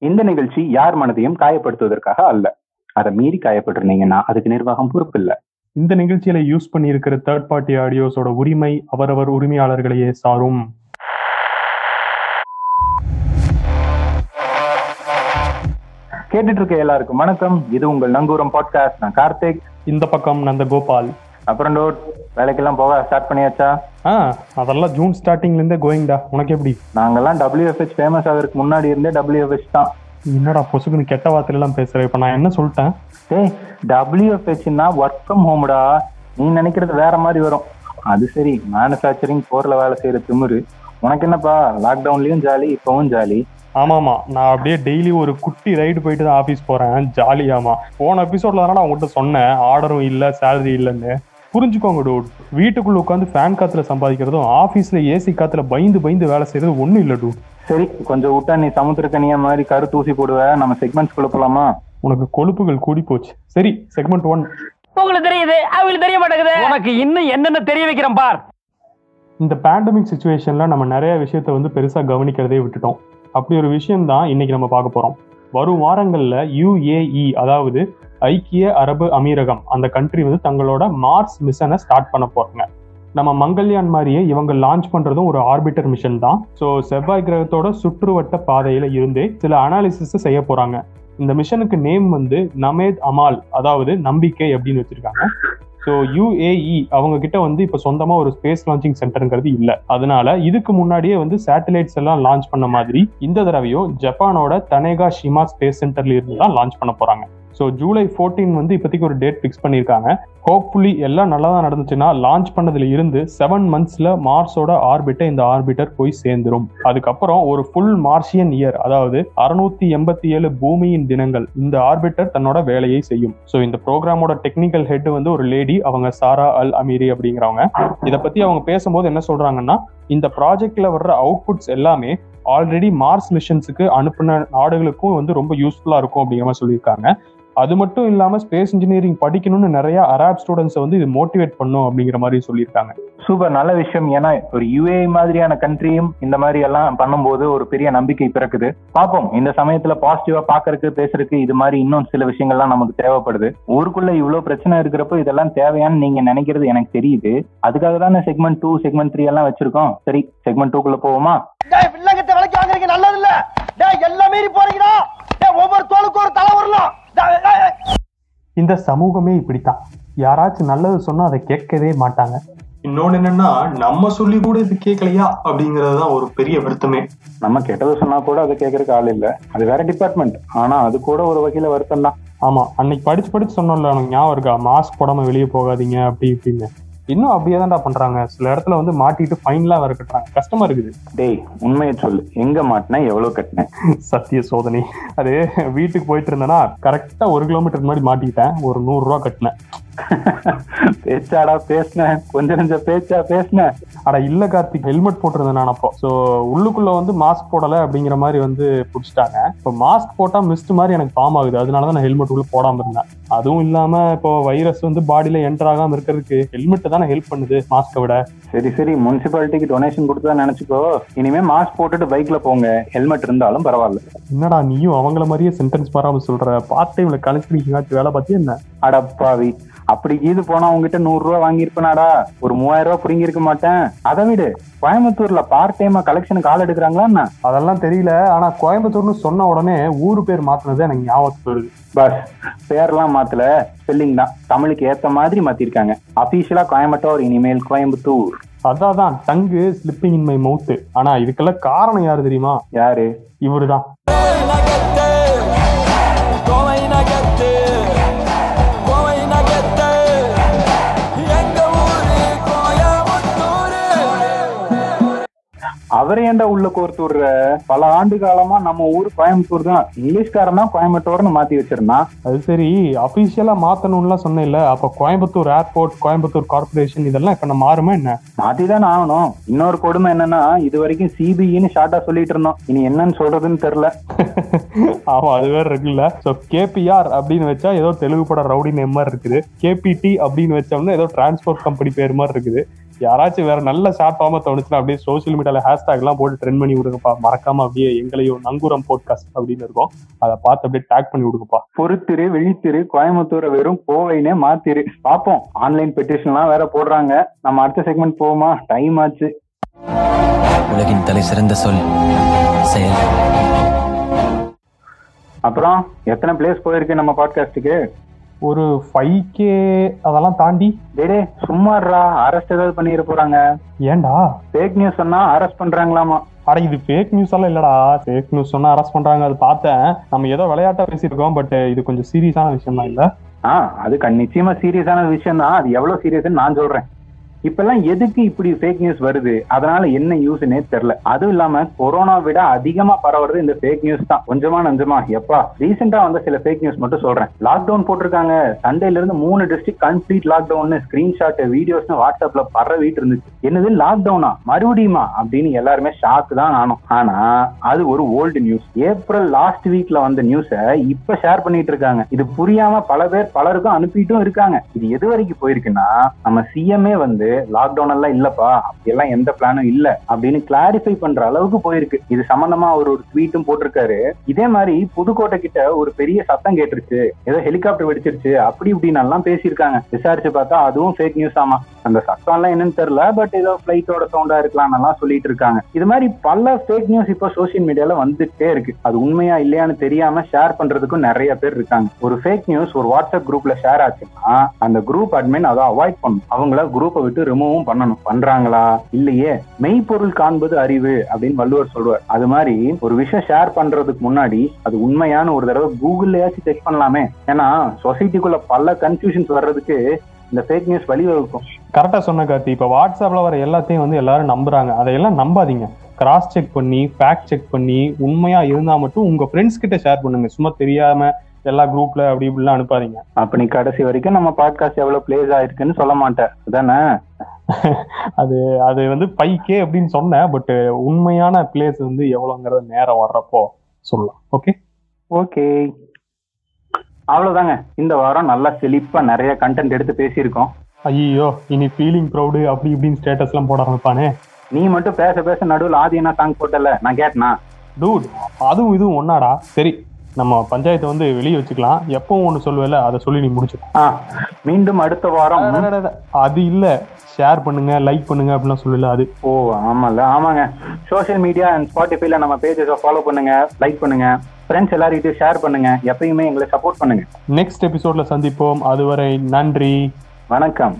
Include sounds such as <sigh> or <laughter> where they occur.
இந்த நிகழ்ச்சி யார் மனதையும் காயப்படுத்துவதற்காக அல்ல. அதை மீறி காயப்பட்டிருந்தீங்கன்னா அதுக்கு நிர்வாகம் பொறுப்பு இல்ல. இந்த நிகழ்ச்சியில யூஸ் பண்ணியிருக்கிற தேர்ட் பார்ட்டி ஆடியோஸோட உரிமை அவரவர் உரிமையாளர்களையே சாரும். கேட்டுட்டு இருக்க எல்லாருக்கும் வணக்கம். இது உங்கள் நங்கூரம் பாட்காஸ்ட் நான் கார்த்திக். இந்த பக்கம் நந்த கோபால் அப்புறம் டோட் வேலைக்கெல்லாம் போக ஸ்டார்ட் பண்ணியாச்சா? ஆ அதெல்லாம் ஜூன் ஸ்டார்டிங்ல இருந்தே கோயிங்டா உனக்கு எப்படி? நாங்கெல்லாம் WFH ஃபேமஸ் ஆகிறதுக்கு முன்னாடி இருந்தே WFH தான். என்னடா பொசுக்குன்னு கெட்ட வார்த்தையில எல்லாம் பேசுற. இப்ப நான் என்ன சொல்லிட்டேன்? டேய் WFHன்னா ஒர்க் ஃப்ரம் ஹோம்டா நீ நினைக்கிறது வேற மாதிரி வரும். அது சரி மேனுஃபேக்சரிங் போர்ல வேலை செய்யற திமிரு. உனக்கு என்னப்பா லாக்டவுன்லயும் ஜாலி இப்பவும் ஜாலி? ஆமாமா நான் அப்படியே டெய்லி ஒரு குட்டி ரைடு போயிட்டு தான் ஆஃபீஸ் போறேன். ஜாலியாமா போன எபிசோட்ல தானே நான் உங்ககிட்ட சொன்னேன். ஆர்டரும் இல்ல சேலரி இல்லைன்னு. புரிஞ்சுக்கோங்க டூட். வீட்டுக்குள்ள உட்காந்து ஃபேன் காத்துல சம்பாதிக்கிறதும் ஆபீஸ்ல ஏசி காத்துல பயந்து பயந்து வேலை செய்யறது ஒண்ணும் இல்ல டூட். சரி கொஞ்சம் விட்டா நீ சமுத்திரக்கனியா மாதிரி கருத்து ஊசி போடுவ. நம்ம செக்மெண்ட்ஸ்குள்ள போலாமா? உனக்கு கொழுப்புகள் கூடி போச்சு. சரி செக்மெண்ட் ஒன் உங்களுக்கு தெரியுது அவங்களுக்கு தெரிய மாட்டேங்குது. உனக்கு இன்னும் என்னென்ன தெரிய வைக்கிறேன் பார். இந்த பேண்டமிக் சுச்சுவேஷன்ல நம்ம நிறைய விஷயத்த வந்து பெருசா கவனிக்கிறதே விட்டுட்டோம். அப்படி ஒரு விஷயம் தான் இன்னைக்கு நம்ம பார்க்க போறோம். வரும் வாரங்கள்ல யுஏஇ அதாவது ஐக்கிய அரபு அமீரகம் அந்த கண்ட்ரி வந்து தங்களோட மார்ஸ் மிஷனை ஸ்டார்ட் பண்ண போறாங்க. நம்ம மங்கள்யான் மாதிரியே இவங்க லான்ச் பண்றதும் ஒரு ஆர்பிட்டர் மிஷன் தான். ஸோ செவ்வாய் கிரகத்தோட சுற்றுவட்ட பாதையில இருந்தே சில அனாலிசிஸ் செய்ய போறாங்க. இந்த மிஷனுக்கு நேம் வந்து நமேத் அமால் அதாவது நம்பிக்கை அப்படின்னு வச்சிருக்காங்க. ஸோ யுஏஇ அவங்க கிட்ட வந்து இப்போ சொந்தமாக ஒரு ஸ்பேஸ் லான்ச்சிங் சென்டருங்கிறது இல்லை. அதனால இதுக்கு முன்னாடியே வந்து சேட்டலைட்ஸ் எல்லாம் லான்ச் பண்ண மாதிரி இந்த தடவையும் ஜப்பானோட தனேகா ஷிமா ஸ்பேஸ் சென்டர்ல இருந்து தான் லான்ச் பண்ண போறாங்க. ஸோ ஜூலை 14 வந்து இப்போதைக்கு ஒரு டேட் ஃபிக்ஸ் பண்ணியிருக்காங்க. ஹோப்ஃபுல்லி எல்லாம் நல்லா தான் நடந்துச்சுன்னா லான்ச் பண்ணதுல இருந்து செவன் மந்த்ஸில் மார்ஸோட ஆர்பிட்டை இந்த ஆர்பிட்டர் போய் சேர்ந்துரும். அதுக்கப்புறம் ஒரு ஃபுல் மார்ஷியன் இயர் அதாவது அறுநூத்தி எண்பத்தி ஏழு பூமியின் தினங்கள் இந்த ஆர்பிட்டர் தன்னோட வேலையை செய்யும். ஸோ இந்த ப்ரோக்ராமோட டெக்னிக்கல் ஹெட் வந்து ஒரு லேடி அவங்க சாரா அல் அமீரி அப்படிங்கிறவங்க. இதை பற்றி அவங்க பேசும்போது என்ன சொல்கிறாங்கன்னா இந்த ப்ராஜெக்டில் வர்ற அவுட்புட்ஸ் எல்லாமே ஆல்ரெடி மார்ஸ் மிஷன்ஸுக்கு அனுப்பின நாடுகளுக்கும் வந்து ரொம்ப யூஸ்ஃபுல்லாக இருக்கும் அப்படிங்கிற மாதிரி சொல்லியிருக்காங்க. அது மட்டும் இல்லாம ஸ்பேஸ் இன்ஜினியரிங் படிக்கணும்னு நிறைய அராப் ஸ்டூடெண்ட்ஸை வந்து இது மோட்டிவேட் பண்ணும் அப்படிங்கிற மாதிரி சொல்லியிருக்காங்க. சூப்பர். நல்ல விஷயம். ஏன்னா ஒரு யுஏ மாதிரியான கண்ட்ரியும் இந்த மாதிரி எல்லாம் பண்ணும்போது ஒரு பெரிய நம்பிக்கை பிறக்குது. பார்ப்போம். இந்த சமயத்துல பாசிட்டிவா பாக்குறதுக்கு பேசுறதுக்கு இது மாதிரி இன்னும் சில விஷயங்கள்லாம் நமக்கு தேவைப்படுது. ஊருக்குள்ள இவ்வளவு பிரச்சனை இருக்கிறப்போ இதெல்லாம் தேவையான்னு நீங்க நினைக்கிறது எனக்கு தெரியுது. அதுக்காக தானே செக்மெண்ட் டூ செக்மெண்ட் த்ரீ எல்லாம் வச்சிருக்கோம். சரி செக்மெண்ட் டூக்குள்ள போவோமா? நல்லது இல்ல. டேய் எல்லாம் மீறி போறீங்கடா டேய் ஒவ்வொரு தோளுக்கும் ஒரு தலை வரலாம் டேய், டேய், டேய். இந்த சமூகமே இப்படித்தான். யாராச்சும் நல்லது சொன்னா அதை கேட்கவே மாட்டாங்க. இன்னொன்னு என்னன்னா நம்ம சொல்லி கூட இது கேட்கலையா? அப்படிங்கறது தான் ஒரு பெரிய வருத்தமே. நம்ம கெட்டது சொன்னா கூட அதை கேட்கறதுக்கு ஆள் இல்ல. அது வேற டிபார்ட்மெண்ட் ஆனா அது கூட ஒரு வகையில வருத்தம் தான் ஆமா அன்னைக்கு படிச்சு படிச்சு சொன்னோம்ல ஞாபகம் இருக்கா? மாஸ்க் போடாம வெளியே போகாதீங்க அப்படி இப்படின்னு. இன்னும் அப்படியே தான்டா பண்றாங்க. சில இடத்துல வந்து மாட்டிட்டு ஃபைன்லாம் வேற கட்டுறாங்க. கஷ்டமா இருக்குது. டேய் உண்மையை சொல்லு. எங்க மாட்டின எவ்வளவு கட்டினேன்? சத்திய சோதனை. அது வீட்டுக்கு போயிட்டு இருந்தேன்னா கரெக்டா ஒரு கிலோமீட்டர் முன்னாடி மாட்டிக்கிட்டேன். ஒரு நூறு ரூபா கட்டினேன். <laughs> பேச்சாடா பேசினேன் கொஞ்சம் கொஞ்சம் பேச்சா பேசினேன் அட இல்ல கார்த்திக் ஹெல்மெட் போட்டிருந்தேன் நான் அப்போ. ஸோ உள்ளுக்குள்ள வந்து மாஸ்க் போடல அப்படிங்கிற மாதிரி வந்து பிடிச்சிட்டாங்க. இப்போ மாஸ்க் போட்டா மிஸ்ட் மாதிரி எனக்கு ஃபார்ம் ஆகுது. அதனால தான் நான் ஹெல்மெட் உள்ள போடாம இருந்தேன். அதுவும் இல்லாம இப்போ வைரஸ் வந்து பாடியில என்டர் ஆகாம இருக்கிறதுக்கு ஹெல்மெட் தானே ஹெல்ப் பண்ணுது மாஸ்கை விட. சரி சரி. முனிசிபாலிட்டிக்கு டொனேஷன் கொடுத்தா நினைச்சுக்கோ. இனிமே மாஸ்க் போட்டுட்டு பைக்ல போங்க. ஹெல்மெட் இருந்தாலும் பரவாயில்ல. என்னடா நீயும் அவங்கள மாதிரியே சென்டென்ஸ் வராம சொல்ற? பார்ட் டைம்ல கலெக்டர் வேலை பார்த்தியா என்ன? அடப்பாவி. அப்படி கீது போனா உங்ககிட்ட நூறு ரூபா வாங்கியிருப்பனாடா. ஒரு மூவாயிரம் ரூபா புடுங்கி இருக்க மாட்டேன். அதை விடு. கோயம்புத்தூர்ல பார்ட் டைமா கலெக்ஷனுக்கு ஆள் எடுக்கிறாங்களா அதெல்லாம் தெரியல. ஆனா கோயம்புத்தூர்னு சொன்ன உடனே ஊரு பேர் மாத்தினது எனக்கு ஞாபகத்துக்கு வருது. பஸ். பேர்லாம் மாத்தல. ஸ்பெல்லிங் தான். தமிழுக்கு ஏத்த மாதிரி மாத்திருக்காங்க. அபிஷியலா கோயம்புத்தூர் இனிமேல் கோயம்புத்தூர். அதான் டங்கு ஸ்லிப்பிங் இன் மை மவுத் ஆனா இதுக்கெல்லாம் காரணம் யாரு தெரியுமா? யாரு? இவருதான். அவரை ஏன்டா உள்ள கோர்த்து விடுற? பல ஆண்டு காலமா நம்ம ஊர் கோயம்புத்தூர் தான். இங்கிலீஷ்காரன் தான் கோயம்புத்தூர்னு மாத்தி வச்சிருந்தான் அது சரி அபிஷியலா மாத்தணும்லாம் சொன்னேன்ல. அப்ப கோயம்புத்தூர் ஏர்போர்ட் கோயம்புத்தூர் கார்பரேஷன் இதெல்லாம் இப்ப நம்ம மாறுமா என்ன? மாத்தி தானே ஆகணும். இன்னொரு கொடுமை என்னன்னா இது வரைக்கும் சிபிஇன்னு ஷார்ட்டா சொல்லிட்டு இருந்தோம். இனி என்னன்னு சொல்றதுன்னு தெரியல. <laughs> ஆமா அது வேற இருக்குல்ல சோ கேபிஆர் அப்படின்னு வச்சா ஏதோ தெலுங்கு பட ரவுடி நேம் மாதிரி இருக்குது. கேபிடி அப்படின்னு வச்சோம்னா ஏதோ டிரான்ஸ்போர்ட் கம்பெனி பேர் மாதிரி இருக்குது. யாராச்சும் வேற நல்ல ஷார்ட் ஃபார்மா தோணுச்சுன்னா அப்படியே சோஷியல் மீடியால ஹேஷ்டாக் எல்லாம் போட்டு ட்ரெண்ட் பண்ணி விடுங்கப்பா. மறக்காம அப்படியே எங்களையும் நங்கூரம் போட்காஸ்ட் அப்படின்னு இருக்கும். அதை பார்த்து அப்படியே டேக் பண்ணி விடுங்கப்பா. பொறுத்திரு விழித்திரு கோயம்புத்தூரை வெறும் கோவைனே மாத்திரு. பாப்போம் ஆன்லைன் பெட்டிஷன்லாம் வேற போடுறாங்க. நம்ம அடுத்த செக்மெண்ட் போவோமா? டைம் ஆச்சு. உலகின் தலை சிறந்த சொல் செயல். அப்புறம் எத்தனை பிளேஸ் போயிருக்கு நம்ம பாட்காஸ்டுக்கு ஒரு ஃபைவ் கே அதெல்லாம் தாண்டி டேடே சும்மாடுறா அரெஸ்ட் ஏதாவது பண்ணிட போறாங்க. ஏன்டா? ஃபேக் நியூஸ் சொன்னா அரெஸ்ட் பண்றாங்களாமா? அட இது ஃபேக் நியூஸ் எல்லாம் இல்லடா. ஃபேக் நியூஸ் சொன்னா அரெஸ்ட் பண்றாங்க அது பார்த்தேன். நம்ம ஏதோ விளையாட்டா பேசியிருக்கோம் பட் இது கொஞ்சம் சீரியஸான விஷயம் தான் இல்ல. ஆ அது நிச்சயமா சீரியஸான விஷயம் தான் அது எவ்வளவு சீரியஸ்னு நான் சொல்றேன். இப்பெல்லாம் எதுக்கு இப்படி ஃபேக் நியூஸ் வருது? அதனால என்ன யூஸ்னே தெரியல. அதுவும் இல்லாம கொரோனா விட அதிகமா பரவுறது இந்த ஃபேக் நியூஸ் தான். கொஞ்சமா நஞ்சமா. எப்பா? ரீசெண்டா வந்த சில ஃபேக் நியூஸ் மட்டும் சொல்றேன். லாக்டவுன் போட்டிருக்காங்க. சண்டேல இருந்து மூணு டிஸ்ட்ரிக்ட் கம்ப்ளீட் லாக்டவுன் ஸ்கிரீன்ஷாட் வீடியோஸ்னு வாட்ஸ்அப்ல பரவிட்டு இருந்துச்சு. என்னது லாக்டவுனா மறுபடியுமா அப்படின்னு எல்லாருமே ஷாக் தான் ஆனோம் ஆனா அது ஒரு ஓல்டு நியூஸ் ஏப்ரல் லாஸ்ட் வீக்ல வந்த நியூஸ இப்ப ஷேர் பண்ணிட்டு இருக்காங்க. இது புரியாம பல பேர் பலருக்கும் அனுப்பிட்டும் இருக்காங்க. இது எது வரைக்கும் போயிருக்குன்னா நம்ம சிஎம்ஏ வந்து லாக்டவுன் எல்லாம் இல்லப்பா அப்படியெல்லாம் எந்த பிளானும் இல்ல அப்படின்னு கிளாரிஃபை பண்ற அளவுக்கு போயிருக்கு. இது சம்பந்தமா அவர் ஒரு ட்வீட்டும் போட்டிருக்காரு. இதே மாதிரி புதுக்கோட்டை கிட்ட ஒரு பெரிய சத்தம் கேட்டுருச்சு ஏதோ ஹெலிகாப்டர் வெடிச்சிருச்சு அப்படி இப்படின்னு எல்லாம் பேசியிருக்காங்க. விசாரிச்சு பார்த்தா அதுவும் ஃபேக் நியூஸ் ஆமா. அந்த சத்தம் எல்லாம் என்னன்னு தெரியல பட் ஏதோ பிளைட்டோட சவுண்டா இருக்கலாம் எல்லாம் சொல்லிட்டு இருக்காங்க. இது மாதிரி பல ஃபேக் நியூஸ் இப்போ சோசியல் மீடியால வந்துட்டே இருக்கு. அது உண்மையா இல்லையான்னு தெரியாம ஷேர் பண்றதுக்கும் நிறைய பேர் இருக்காங்க. ஒரு ஃபேக் நியூஸ் ஒரு வாட்ஸ்அப் குரூப்ல ஷேர் ஆச்சுன்னா அந்த குரூப் அட்மின் அதை அவாய்ட் பண்ணும். அவங்கள குரூப்பை விட்டு ரிமூவும் பண்ணணும். பண்றாங்களா? இல்லையே. மெய்ப்பொருள் காண்பது அறிவு அப்படின்னு வள்ளுவர் சொல்வார் அது மாதிரி ஒரு விஷயம் ஷேர் பண்றதுக்கு முன்னாடி அது உண்மையான ஒரு தடவை கூகுள்லயாச்சும் செக் பண்ணலாமே. ஏன்னா சொசைட்டிக்குள்ள பல கன்ஃபியூஷன்ஸ் வர்றதுக்கு இந்த ஃபேக் நியூஸ் வழிவகுக்கும். கரெக்டா சொன்ன கார்த்தி இப்ப வாட்ஸ்அப்ல வர எல்லாத்தையும் வந்து எல்லாரும் நம்புறாங்க. அதையெல்லாம் நம்பாதீங்க. கிராஸ் செக் பண்ணி ஃபேக்ட் செக் பண்ணி உண்மையா இருந்தா மட்டும் உங்க ஃப்ரெண்ட்ஸ் கிட்ட ஷேர் பண்ணுங்க. சும்மா தெரியாம எல்லா குரூப்ல அப்படி இப்படிலாம் அனுப்பாதீங்க. அப்ப நீ கடைசி வரைக்கும் நம்ம பாட்காஸ்ட் எவ்வளவு பிளேஸ் ஆயிருக்குன்னு சொல்ல மாட்டேன். அதானே? <laughs> அது அது வந்து ஃபைவ் கே அப்படின்னு சொன்னேன் பட் உண்மையான பிளேஸ் வந்து எவ்வளோங்கிறது நேரம் வர்றப்போ சொல்லலாம். ஓகே ஓகே அவ்வளவுதாங்க. இந்த வாரம் நல்லா செழிப்பா நிறைய கண்டென்ட் எடுத்து பேசியிருக்கோம். ஐயோ இனி ஃபீலிங் ப்ரௌடு அப்படி இப்படின்னு ஸ்டேட்டஸ் எல்லாம் போட ஆரம்பிப்பானே? நீ மட்டும் பேச பேச நடுவில் ஆதி என்ன சாங் போட்டல. நான் கேட்டனா? டூட் அதுவும் இதுவும் ஒன்னாடா. சரி நம்ம பஞ்சாயத்தை வந்து வெளியே வச்சுக்கலாம். எப்பவும் ஒன்று சொல்லுவேல அதை சொல்லி நீ முடிச்சு ஆ மீண்டும் அடுத்த வாரம். அது இல்ல. ஷேர் பண்ணுங்க லைக் பண்ணுங்க அப்படிலாம் சொல்லல அது. ஓ ஆமால ஆமாங்க. சோஷியல் மீடியா அண்ட் ஸ்பாட்டிஃபைல நம்ம பேஜஸை ஃபாலோ பண்ணுங்க லைக் பண்ணுங்க. ஃப்ரெண்ட்ஸ் எல்லார்கிட்டயும் ஷேர் பண்ணுங்க. எப்பயுமே எங்களை சப்போர்ட் பண்ணுங்க. நெக்ஸ்ட் எபிசோட்ல சந்திப்போம். அதுவரை நன்றி. வணக்கம்.